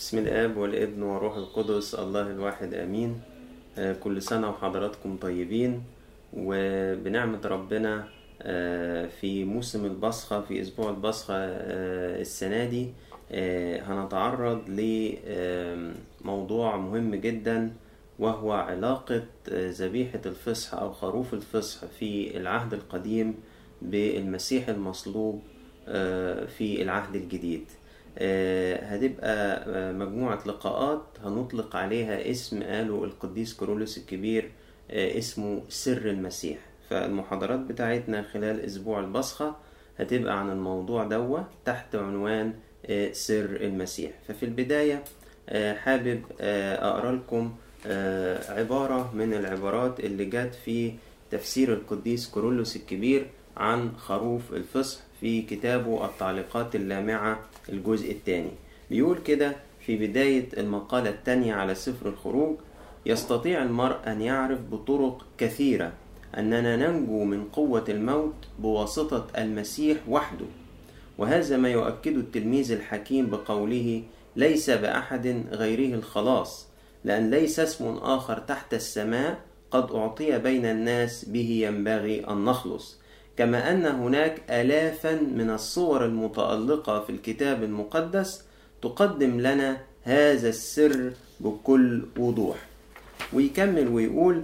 بسم الآب والابن والروح القدس الله الواحد آمين. آه، كل سنة وحضراتكم طيبين. وبنعمة ربنا آه، في موسم البصخة في أسبوع البصخة آه، السنة دي هنتعرض لموضوع مهم جدا وهو علاقة ذبيحة الفصح أو خروف الفصح في العهد القديم بالمسيح المصلوب في العهد الجديد. هتبقى آه، مجموعة لقاءات هنطلق عليها اسم قاله القديس كورولوس الكبير آه، اسمه سر المسيح. فالمحاضرات بتاعتنا خلال أسبوع البصخة هتبقى عن الموضوع دوا تحت عنوان آه، سر المسيح. ففي البداية آه، حابب آه، أقرأ لكم آه، عبارة من العبارات اللي جت في تفسير القديس كورولوس الكبير عن خروف الفصح. في كتابه التعليقات اللامعة الجزء الثاني. بيقول كده في بداية المقالة الثانية على سفر الخروج يستطيع المرء أن يعرف بطرق كثيرة أننا ننجو من قوة الموت بواسطة المسيح وحده. وهذا ما يؤكد التلميذ الحكيم بقوله ليس بأحد غيره الخلاص لأن ليس اسم آخر تحت السماء قد أعطي بين الناس به ينبغي أن نخلص كما أن هناك آلافا من الصور المتألقة في الكتاب المقدس تقدم لنا هذا السر بكل وضوح. ويكمل ويقول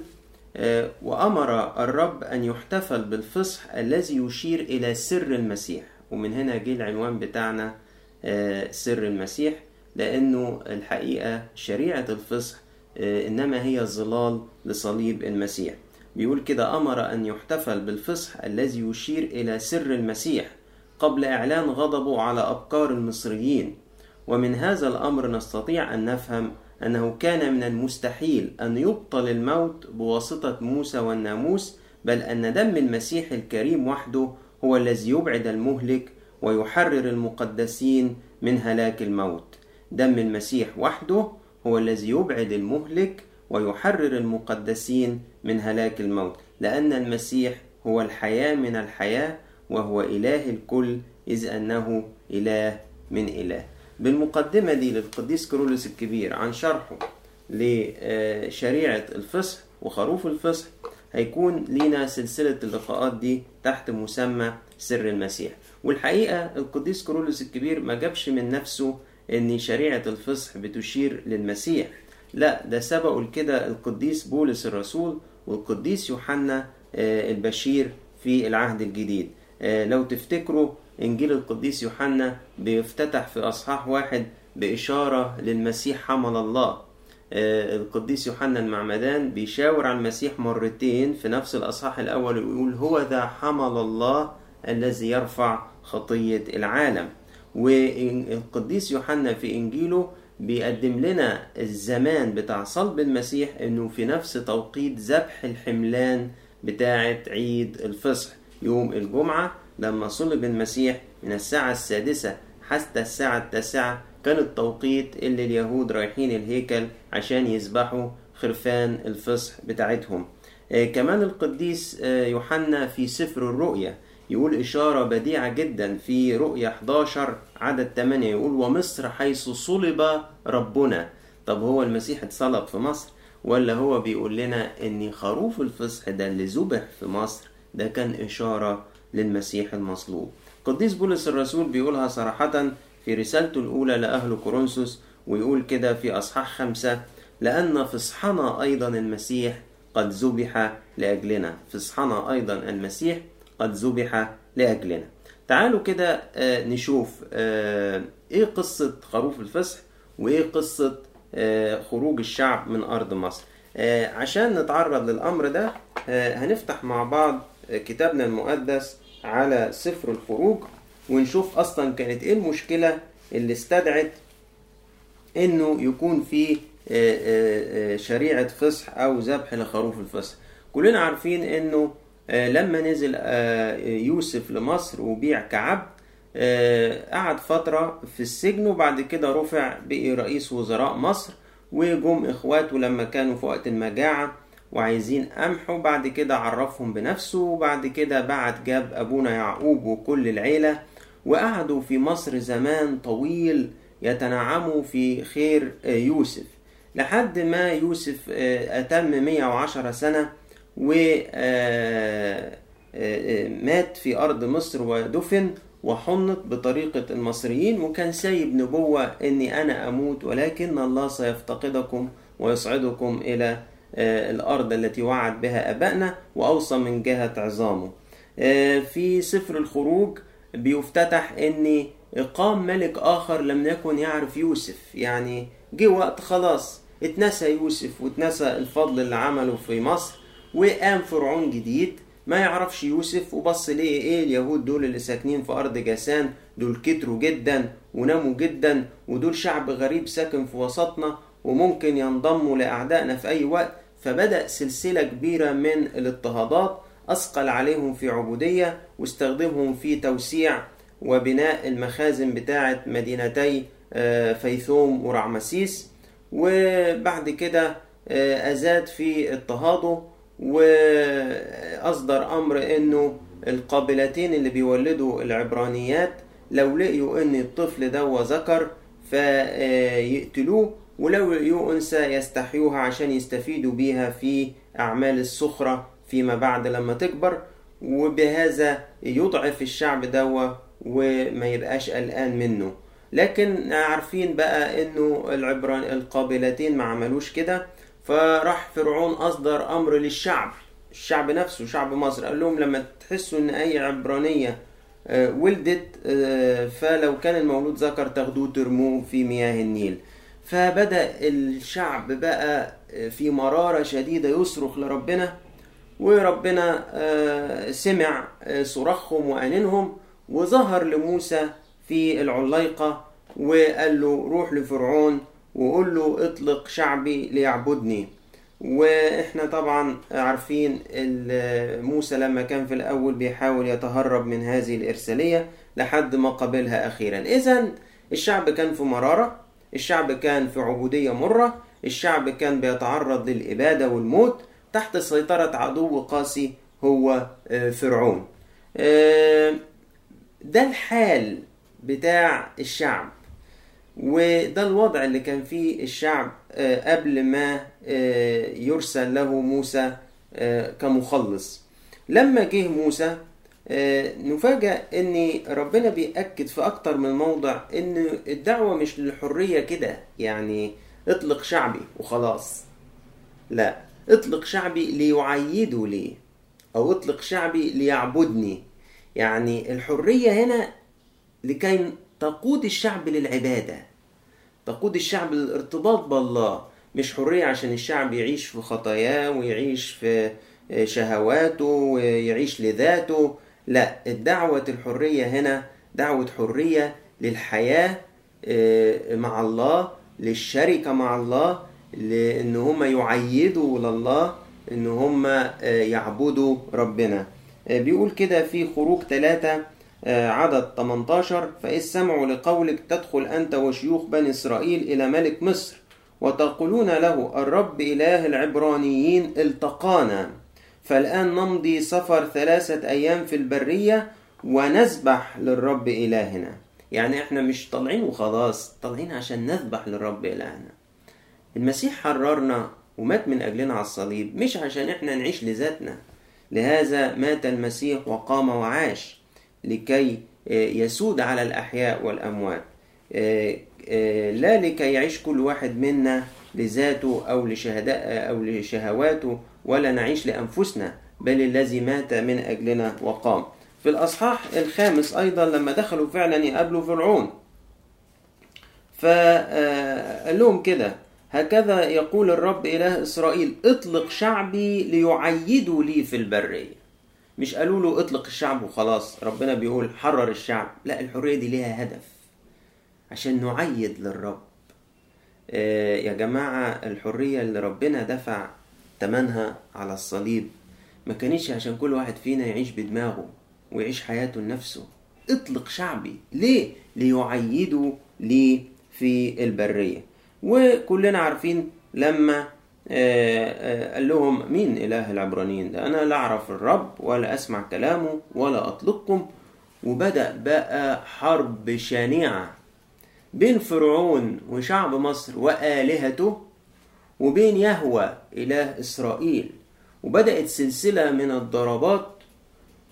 آه، وأمر الرب أن يحتفل بالفصح الذي يشير إلى سر المسيح. ومن هنا جه العنوان بتاعنا آه، سر المسيح لأنه الحقيقة شريعة الفصح آه، إنما هي ظلال لصليب المسيح. بيقول كده أمر أن يحتفل بالفصح الذي يشير إلى سر المسيح قبل إعلان غضبه على أبكار المصريين. ومن هذا الأمر نستطيع أن نفهم أنه كان من المستحيل أن يبطل الموت بواسطة موسى والناموس بل أن دم المسيح الكريم وحده هو الذي يبعد المهلك ويحرر المقدسين من هلاك الموت. دم المسيح وحده هو الذي يبعد المهلك ويحرر المقدسين من هلاك الموت لأن المسيح هو الحياة من الحياة وهو إله الكل إذ أنه إله من إله. بالمقدمة دي للقديس كرولوس الكبير عن شرحه لشريعة الفصح وخروف الفصح هيكون لينا سلسلة اللقاءات دي تحت مسمى سر المسيح. والحقيقة القديس كرولوس الكبير ما جابش من نفسه إن شريعة الفصح بتشير للمسيح. لا ده سبقوا لكده القديس بولس الرسول والقديس يوحنا آه، البشير في العهد الجديد. آه، لو تفتكروا إنجيل القديس يوحنا بيفتتح في أصحاح واحد بإشارة للمسيح حمل الله. آه، القديس يوحنا المعمدان بيشاور على المسيح مرتين في نفس الأصحاح الأول ويقول هو ذا حمل الله الذي يرفع خطية العالم. والقديس يوحنا في إنجيله بيقدم لنا الزمان بتاع صلب المسيح إنه في نفس توقيت ذبح الحملان بتاعة عيد الفصح يوم الجمعة لما صلب المسيح من الساعة السادسة حتى الساعة التاسعة كان التوقيت اللي اليهود رايحين الهيكل عشان يذبحوا خرفان الفصح بتاعتهم. آه، كمان القديس آه، يوحنا في سفر الرؤيا يقول إشارة بديعة جدا في رؤيا 11 عدد 8 يقول ومصر حيث صلب ربنا. طب هو المسيح اتصلب في مصر؟ ولا هو بيقول لنا إن خروف الفصح ده اللي ذبح في مصر ده كان إشارة للمسيح المصلوب؟ قديس بولس الرسول بيقولها صراحة في رسالته الأولى لأهل كورنثوس ويقول كده في أصحاح خمسة لأن فصحنا أيضا المسيح قد ذبح لأجلنا. فصحنا أيضا المسيح قد ذبح لأجلنا. تعالوا كده آه، نشوف آه، إيه قصة خروف الفصح وإيه قصة آه، خروج الشعب من أرض مصر. عشان نتعرض للأمر ده هنفتح مع بعض كتابنا المقدس على سفر الخروج ونشوف أصلا كانت إيه المشكلة اللي استدعت إنه يكون في شريعة فصح أو ذبح لخروف الفصح. كلنا عارفين إنه لما نزل آه، يوسف لمصر وبيع كعبد آه، قعد فترة في السجن وبعد كده رفع بقي رئيس وزراء مصر وجم إخواته لما كانوا في وقت المجاعة وعايزين قمح وبعد كده عرفهم بنفسه وبعد كده بعت جاب أبونا يعقوب وكل العيلة وقعدوا في مصر زمان طويل يتنعموا في خير يوسف. لحد ما يوسف أتم 110 سنة ومات في أرض مصر ودفن وحنط بطريقة المصريين. وكان سايب نبوة إني أنا أموت ولكن الله سيفتقدكم ويصعدكم إلى الأرض التي وعد بها أبائنا وأوصى من جهة عظامه. في سفر الخروج بيفتتح إن قام ملك آخر لم يكن يعرف يوسف. يعني جه وقت خلاص اتنسى يوسف واتنسى الفضل اللي عمله في مصر. وقام فرعون جديد. ما يعرفش يوسف وبص ليه إيه اليهود دول اللي ساكنين في أرض جاسان دول كتروا جدا وناموا جدا ودول شعب غريب ساكن في وسطنا وممكن ينضموا لأعدائنا في أي وقت. فبدأ سلسلة كبيرة من الاضطهادات أثقل عليهم في عبودية واستخدمهم في توسيع وبناء المخازن بتاعه مدينتي فيثوم ورعمسيس. وبعد كده أزاد في اضطهاده. وأصدر أمر إنه القابلتين اللي بيولدوا العبرانيات لو لقيوا إن الطفل ده ذكر فيقتلوه ولو لقيوا أنثى يستحيوها عشان يستفيدوا بيها في أعمال السخرة فيما بعد لما تكبر. وبهذا يضعف الشعب دوا وما يبقاش قلقان منه. لكن عارفين بقى إنه العبران القابلتين ما عملوش كده. فراح فرعون أصدر أمر للشعب الشعب نفسه شعب مصر. قال لهم لما تحسوا إن أي عبرانية ولدت فلو كان المولود ذكر تاخدوه ترموه في مياه النيل. فبدأ الشعب بقى في مرارة شديدة يصرخ لربنا وربنا سمع صراخهم وانينهم وظهر لموسى في العليقة وقال له روح لفرعون وقول له اطلق شعبي ليعبدني. وإحنا طبعا عارفين موسى لما كان في الأول بيحاول يتهرب من هذه الإرسالية لحد ما قبلها أخيرا. اذا الشعب كان في مرارة الشعب كان في عبودية مرة الشعب كان بيتعرض للإبادة والموت تحت سيطرة عدو قاسي هو فرعون. ده الحال بتاع الشعب. وده الوضع اللي كان فيه الشعب قبل ما يرسل له موسى كمخلص. لما جه موسى نفاجأ إن ربنا بيأكد في أكتر من موضع إن الدعوة مش للحرية كده يعني اطلق شعبي وخلاص. لا اطلق شعبي ليعيدوا لي أو اطلق شعبي ليعبدني؟ يعني الحرية هنا لكي تقود الشعب للعبادة. تقود الشعب للارتباط بالله. مش حرية عشان الشعب يعيش في خطاياه ويعيش في شهواته ويعيش لذاته. لا الدعوة الحرية هنا دعوة حرية للحياة مع الله للشركة مع الله لأن هم يعيدوا لله إن هم يعبدوا ربنا. بيقول كده في خروج ثلاثة عدد 18 فإذ سمعوا لقولك تدخل أنت وشيوخ بني إسرائيل إلى ملك مصر وتقولون له الرب إله العبرانيين التقانا. فالآن نمضي سفر ثلاثة أيام في البرية ونذبح للرب إلهنا. يعني إحنا مش طالعين وخلاص طالعين عشان نذبح للرب إلهنا. المسيح حررنا ومات من أجلنا على الصليب مش عشان إحنا نعيش لذاتنا. لهذا مات المسيح وقام وعاش. لكي يسود على الأحياء والأموات. لا لكي يعيش كل واحد منا لذاته أو لشهداء أو لشهواته ولا نعيش لأنفسنا بل الذي مات من أجلنا وقام. في الأصحاح الخامس أيضا لما دخلوا فعلا يقابلوا فرعون فقال لهم كده هكذا يقول الرب إله إسرائيل اطلق شعبي ليعيدوا لي في البرية. مش قالوا له اطلق الشعب وخلاص ربنا بيقول حرر الشعب. لا الحرية دي ليها هدف عشان نعيد للرب. آه يا جماعة الحرية اللي ربنا دفع تمنها على الصليب ما كانتش عشان كل واحد فينا يعيش بدماغه ويعيش حياته لنفسه. اطلق شعبي. ليه؟ ليعيدوا لي في البرية. وكلنا عارفين لما قال لهم مين إله العبرانيين ده؟ أنا لا أعرف الرب ولا أسمع كلامه ولا أطلقكم وبدأ بقى حرب شانعة بين فرعون وشعب مصر وآلهته وبين يهوى إله إسرائيل. وبدأت سلسلة من الضربات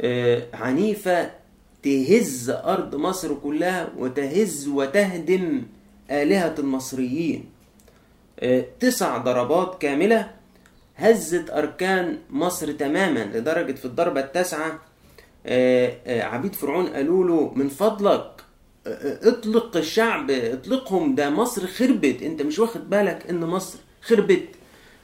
آه، عنيفة تهز أرض مصر كلها وتهز وتهدم آلهة المصريين. آه، تسع ضربات كاملة. هزت أركان مصر تماما لدرجة في الضربة التاسعة. آه، عبيد فرعون قالوا له من فضلك اطلق الشعب اطلقهم ده مصر خربت. انت مش واخد بالك إن مصر خربت.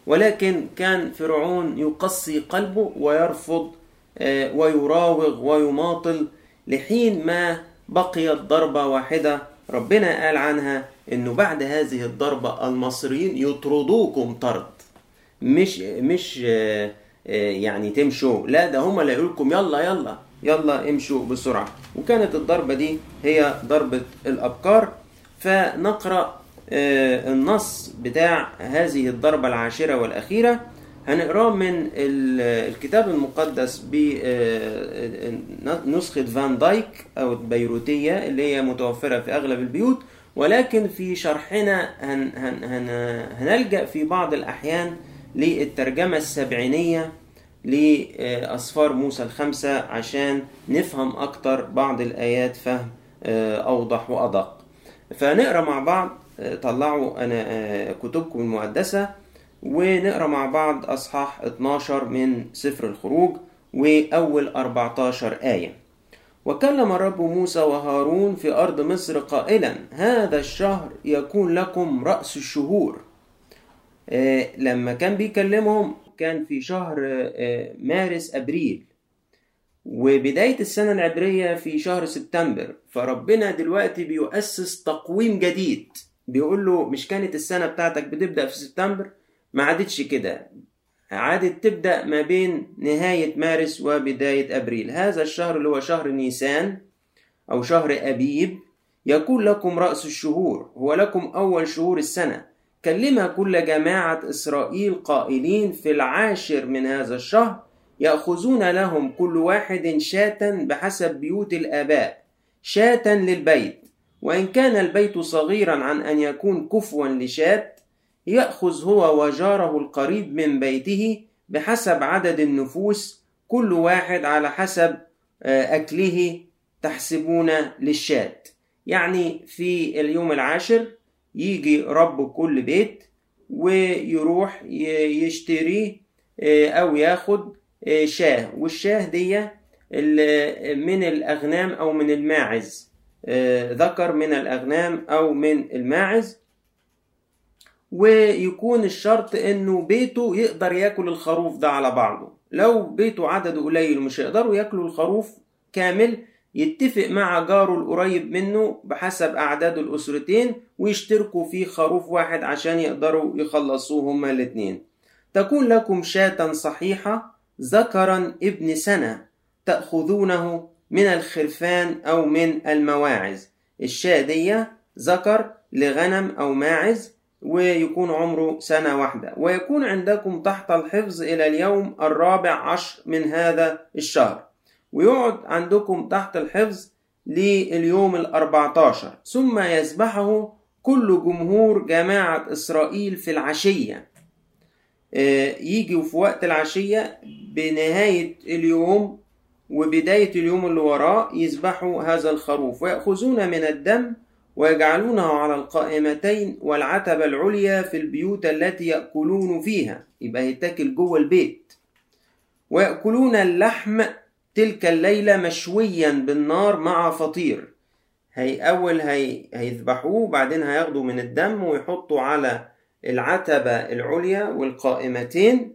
ولكن كان فرعون يقصي قلبه ويرفض آه، ويراوغ ويماطل لحين ما بقيت ضربة واحدة. ربنا قال عنها إنه بعد هذه الضربة المصريين يطردوكم طرد. مش مش آه، آه، يعني تمشوا. لا ده هم اللي يقولكم يلا يلا يلا امشوا بسرعة. وكانت الضربة دي هي ضربة الأبكار فنقرأ النص بتاع هذه الضربة العاشرة والأخيرة. هنقراه من الكتاب المقدس بنسخة فان دايك أو البيروتية اللي هي متوفرة في أغلب البيوت ولكن في شرحنا هن هن هن هنلجأ في بعض الأحيان للترجمة السبعينية لأسفار موسى الخمسة عشان نفهم أكتر بعض الآيات فهم أوضح وأدق. فنقرأ مع بعض طلعوا أنا كتبكم المقدسة. ونقرأ مع بعض أصحاح 12 من سفر الخروج وأول 14 آية. وكلم الرب موسى وهارون في أرض مصر قائلا هذا الشهر يكون لكم رأس الشهور. آه لما كان بيكلمهم كان في شهر آه مارس أبريل. وبداية السنة العبرية في شهر سبتمبر فربنا دلوقتي بيؤسس تقويم جديد. بيقول له مش كانت السنة بتاعتك بتبدأ في سبتمبر؟ ما عادتش كده. عادت تبدأ ما بين نهاية مارس وبداية أبريل. هذا الشهر اللي هو شهر نيسان أو شهر أبيب يكون لكم رأس الشهور. هو لكم أول شهور السنة. كلم كل جماعة إسرائيل قائلين في العاشر من هذا الشهر يأخذون لهم كل واحد شاة بحسب بيوت الآباء شاة للبيت. وإن كان البيت صغيرا عن أن يكون كفوا لشاة يأخذ هو وجاره القريب من بيته بحسب عدد النفوس كل واحد على حسب أكله تحسبون للشاة. يعني في اليوم العاشر يجي رب كل بيت ويروح يشتري أو ياخد شاة. والشاة دي من الأغنام أو من الماعز ذكر من الأغنام أو من الماعز. ويكون الشرط إنه بيته يقدر ياكل الخروف ده على بعضه. لو بيته عدده قليل ومش هيقدروا ياكلوا الخروف كامل يتفق مع جاره القريب منه بحسب أعداد الأسرتين ويشتركوا في خروف واحد عشان يقدروا يخلصوه هما الاتنين. تكون لكم شاة صحيحة ذكرا ابن سنة تأخذونه من الخرفان أو من المواعز. الشاة دي ذكر لغنم أو ماعز ويكون عمره سنة واحدة. ويكون عندكم تحت الحفظ إلى اليوم الرابع عشر من هذا الشهر. ويقعد عندكم تحت الحفظ لليوم الأربعتاشر. ثم يذبحه كل جمهور جماعة إسرائيل في العشية. يجي في وقت العشية بنهاية اليوم وبداية اليوم اللي وراه يذبحوا هذا الخروف. ويأخذون من الدم ويجعلونه على القائمتين والعتبة العليا في البيوت التي يأكلون فيها. يبقى يتاكل جوه البيت. ويأكلون اللحم تلك الليلة مشويا بالنار مع فطير. هي أول هي هيذبحوه بعدين هياخدوا من الدم ويحطوا على العتبة العليا والقائمتين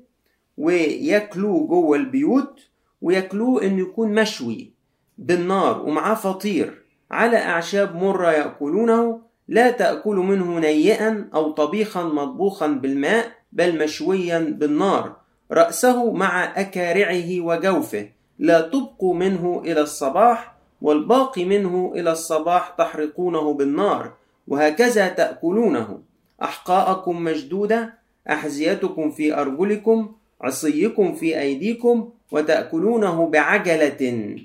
وياكلوه جوه البيوت وياكلوه إنه يكون مشوي بالنار ومعاه فطير. على أعشاب مرة يأكلونه لا تأكل منه نيئا أو طبيخا مطبوخا بالماء بل مشويا بالنار. رأسه مع أكارعه وجوفه. لا تبقوا منه إلى الصباح والباقي منه إلى الصباح تحرقونه بالنار. وهكذا تأكلونه. أحقاءكم مشدودة أحذيتكم في أرجلكم عصيكم في أيديكم وتأكلونه بعجلة.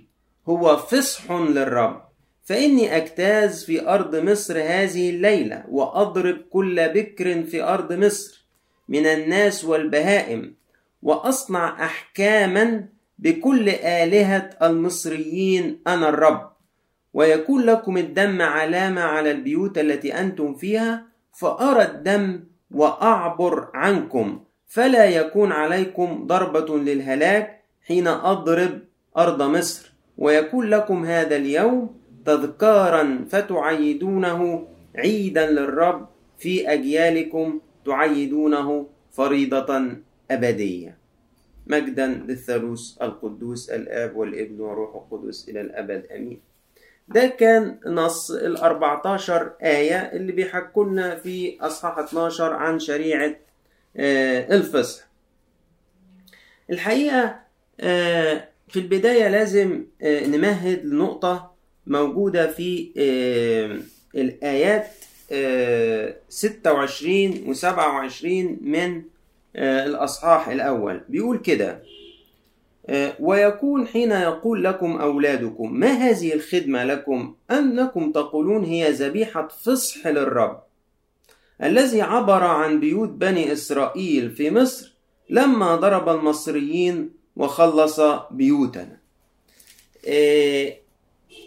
هو فصح للرب. فإني أجتاز في أرض مصر هذه الليلة وأضرب كل بكر في أرض مصر من الناس والبهائم وأصنع أحكاما بكل آلهة المصريين أنا الرب. ويكون لكم الدم علامة على البيوت التي أنتم فيها فأرى الدم وأعبر عنكم. فلا يكون عليكم ضربة للهلاك حين أضرب أرض مصر. ويكون لكم هذا اليوم تذكارا فتعيدونه عيدا للرب في أجيالكم تعيدونه فريضة أبدية. مجدا للثالوث القدوس الآب والابن والروح القدس إلى الأبد. أمين. ده كان نص ال 14 آية اللي بيحكوا لنا في أصحاح 12 عن شريعة الفصح. الحقيقة في البداية لازم نمهد لنقطة موجودة في الآيات 26 و 27 من الأصحاح الأول. بيقول كده ويكون حين يقول لكم أولادكم ما هذه الخدمة لكم؟ أنكم تقولون هي ذبيحة فصح للرب؟ الذي عبر عن بيوت بني إسرائيل في مصر لما ضرب المصريين وخلص بيوتنا.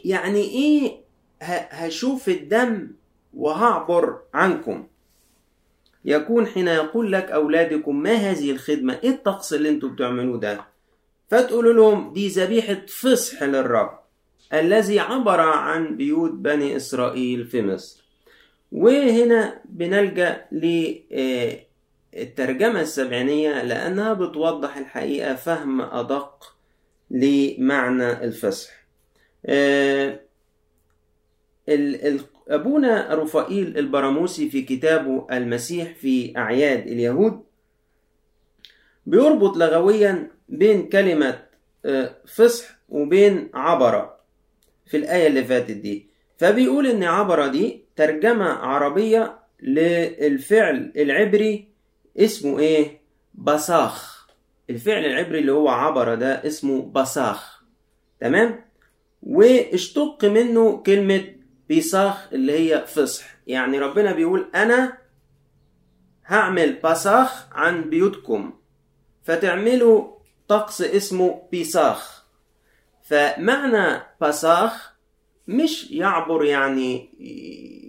يعني إيه هشوف الدم وهعبر عنكم. يكون حين يقول لك أولادكم ما هذه الخدمة إيه الطقس اللي أنتوا بتعملوه ده؟ فتقولوا لهم دي ذبيحة فصح للرب الذي عبر عن بيوت بني إسرائيل في مصر. وهنا بنلجأ للترجمة السبعينية لأنها بتوضح الحقيقة فهم أدق لمعنى الفصح. أبونا رفائيل البراموسي في كتابه المسيح في أعياد اليهود بيربط لغويا بين كلمة فصح وبين عبرة في الآية اللي فاتت دي فبيقول إن عبرة دي ترجمة عربية للفعل العبري اسمه إيه؟ بصاخ الفعل العبري اللي هو عبرة ده اسمه بصاخ تمام؟ واشتق منه كلمة بيصاخ اللي هي فصح. يعني ربنا بيقول أنا هعمل بصاخ عن بيوتكم فتعملوا طقس اسمه بيصاخ فمعنى بصاخ مش يعبر يعني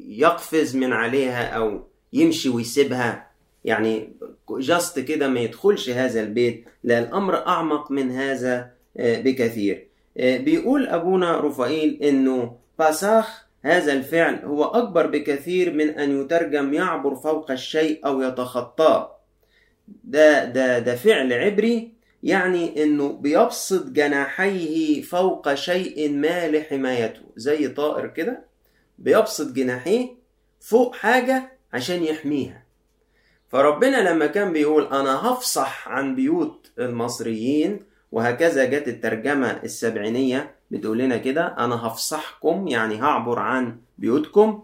يقفز من عليها أو يمشي ويسيبها. يعني جاست كده ما يدخلش هذا البيت لا الأمر أعمق من هذا بكثير. بيقول أبونا رفائيل إنه باساخ هذا الفعل هو أكبر بكثير من أن يترجم يعبر فوق الشيء أو يتخطاه. ده ده ده فعل عبري يعني إنه بيبسط جناحيه فوق شيء ما لحمايته زي طائر كده بيبسط جناحيه فوق حاجة عشان يحميها. فربنا لما كان بيقول أنا هفصح عن بيوت المصريين وهكذا جت الترجمة السبعينية بتقول لنا كده أنا هفصحكم يعني هعبر عن بيوتكم.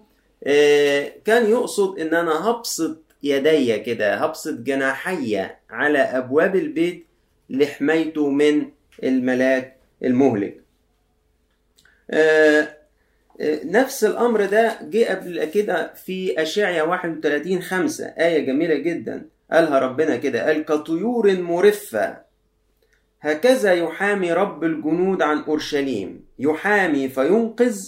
كان يقصد إن أنا هبسط يدي كده هبسط جناحي على أبواب البيت لحمايته من الملاك المهلك. نفس الأمر ده جه قبل كده في أشعيا 31 خمسة آية جميلة جدا. قالها ربنا كده قال كطيور مرفة هكذا يحامي رب الجنود عن أورشليم. يحامي فينقذ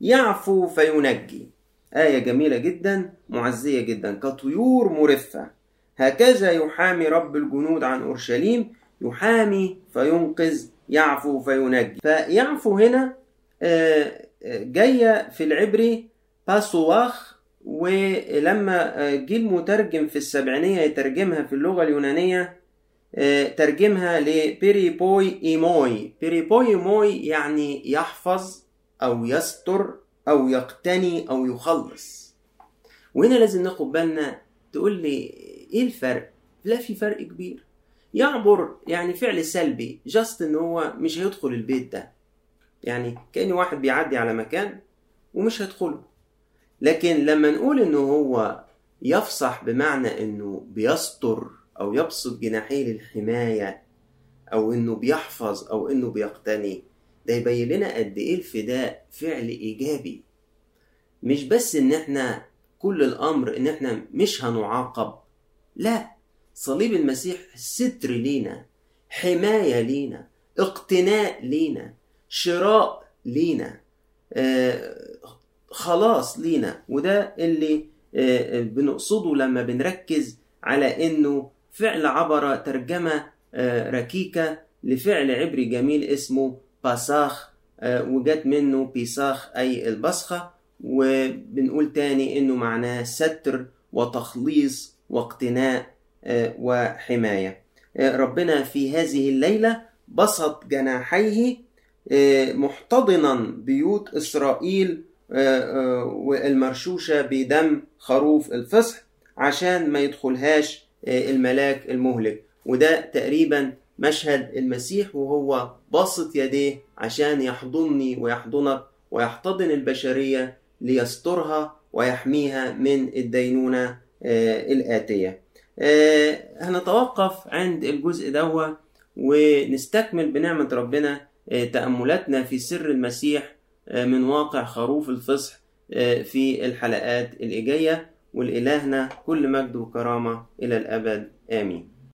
يعفو فينجي. آية جميلة جدا معزية جدا كطيور مرفة هكذا يحامي رب الجنود عن أورشليم. يحامي فينقذ يعفو فينجي. فيعفو هنا جاية في العبري פסוח ولما جه المترجم في السبعينية يترجمها في اللغة اليونانية ترجمها لπεριποιέομαι περιποιέομαι يعني يحفظ أو يستر أو يقتني أو يخلص. وهنا لازم ناخد بالنا تقول لي إيه الفرق؟ لا في فرق كبير. يعبر يعني فعل سلبي جاست إن هو مش هيدخل البيت ده. يعني كأن واحد بيعدي على مكان ومش هيدخله. لكن لما نقول إنه هو يفصح بمعنى إنه بيستر أو يبسط جناحيه للحماية أو إنه بيحفظ أو إنه بيقتني. ده يبين لنا قد إيه الفداء فعل إيجابي. مش بس إن إحنا كل الأمر إن إحنا مش هنعاقب لا صليب المسيح ستر لينا حماية لينا اقتناء لينا شراء لينا آه خلاص لينا. وده اللي آه بنقصده لما بنركز على إنه فعل عبر ترجمة آه ركيكة لفعل عبري جميل اسمه باساخ وجات منه بيساخ أي البصخة وبنقول تاني إنه معناه ستر وتخليص واقتناء وحماية. ربنا في هذه الليلة بسط جناحيه محتضنا بيوت إسرائيل والمرشوشة بدم خروف الفصح عشان ما يدخلهاش الملاك المهلك. وده تقريبا مشهد المسيح وهو باسط يديه عشان يحضنني ويحضنك ويحتضن البشرية ليسترها ويحميها من الدينونة الآتية. هنتوقف عند الجزء دوا ونستكمل بنعمة ربنا تأملاتنا في سر المسيح من واقع خروف الفصح في الحلقات الإجاية ولإلهنا كل مجد وكرامة إلى الأبد. آمين.